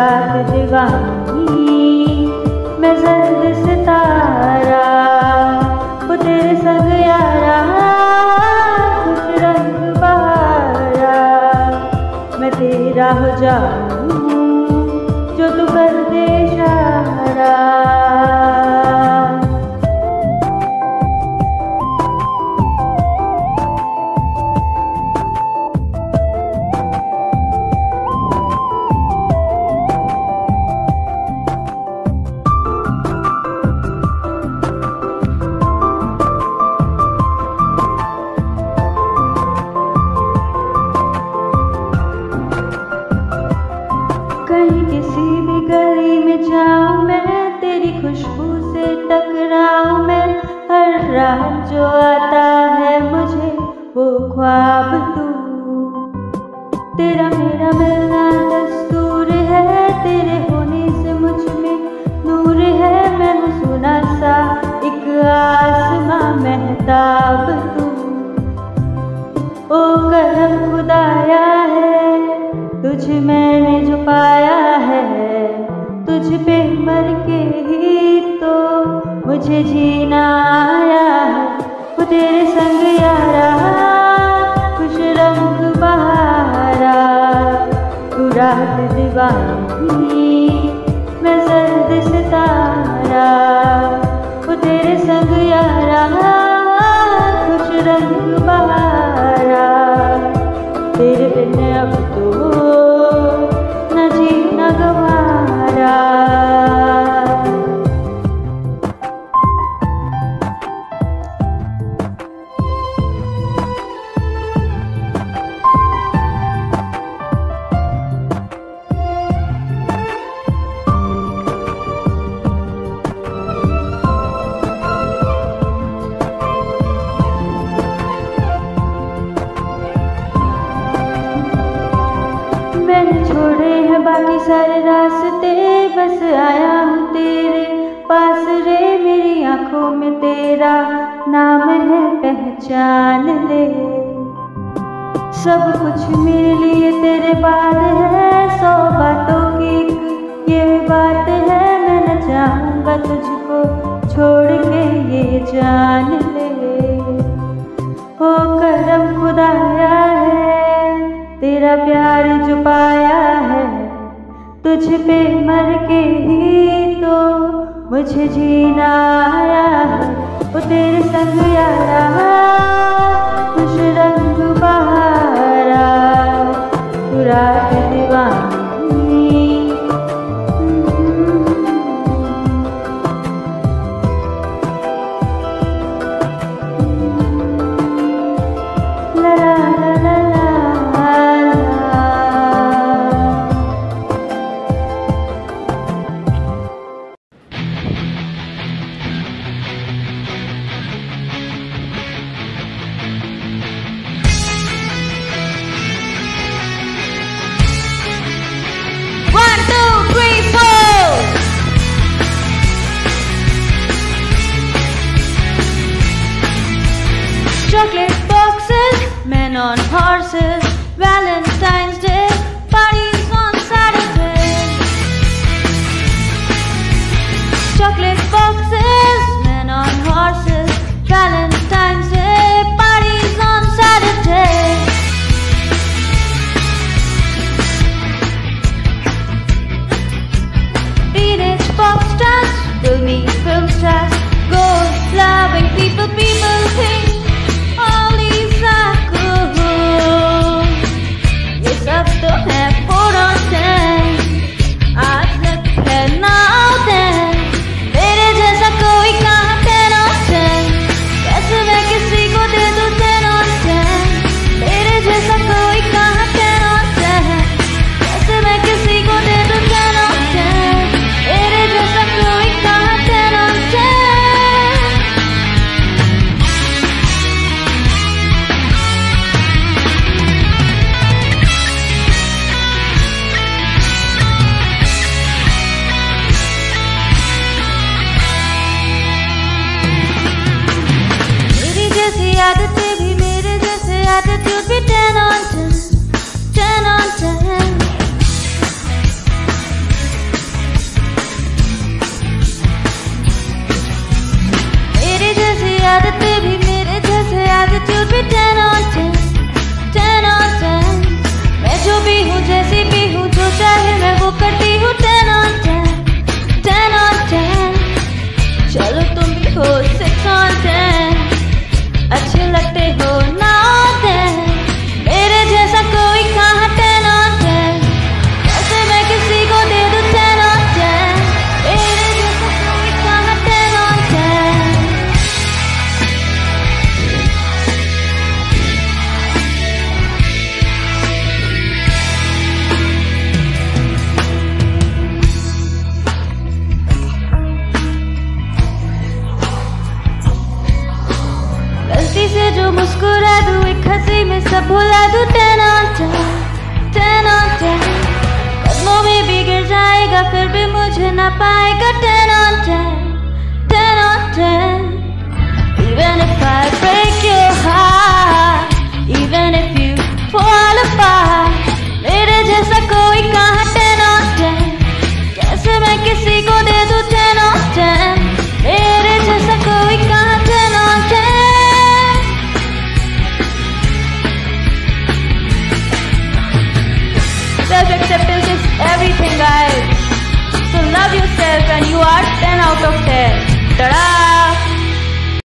Jack Devani, mais elle तेरा मेरा मिलना दस्तूर है, तेरे होने से मुझमें नूर है। मैं सुना सा एक आसमां महताब तू। ओ करम खुदाया है, तुझ मैंने जो पाया है। तुझ पे मर के ही तो मुझे जीना सारे रास्ते बस आया हूँ तेरे पास रे मेरी आँखों में तेरा नाम है पहचान ले। सब कुछ मेरे लिए तेरे बाद है, सौ बातों की ये बात है, मैं न चाहूँगा तुझको छोड़ के ये जान ले। हो करम खुदाया है, तेरा प्यार जो पाया तुझ पे मर के ही तो मुझे जीना आया। वो तेरे संग यारा on horses, Valentine's Day, parties on Saturday. Chocolate boxes, men on horses, Valentine's Day, parties on Saturday. Teenage pop stars, filmy film stars, gold loving people, people think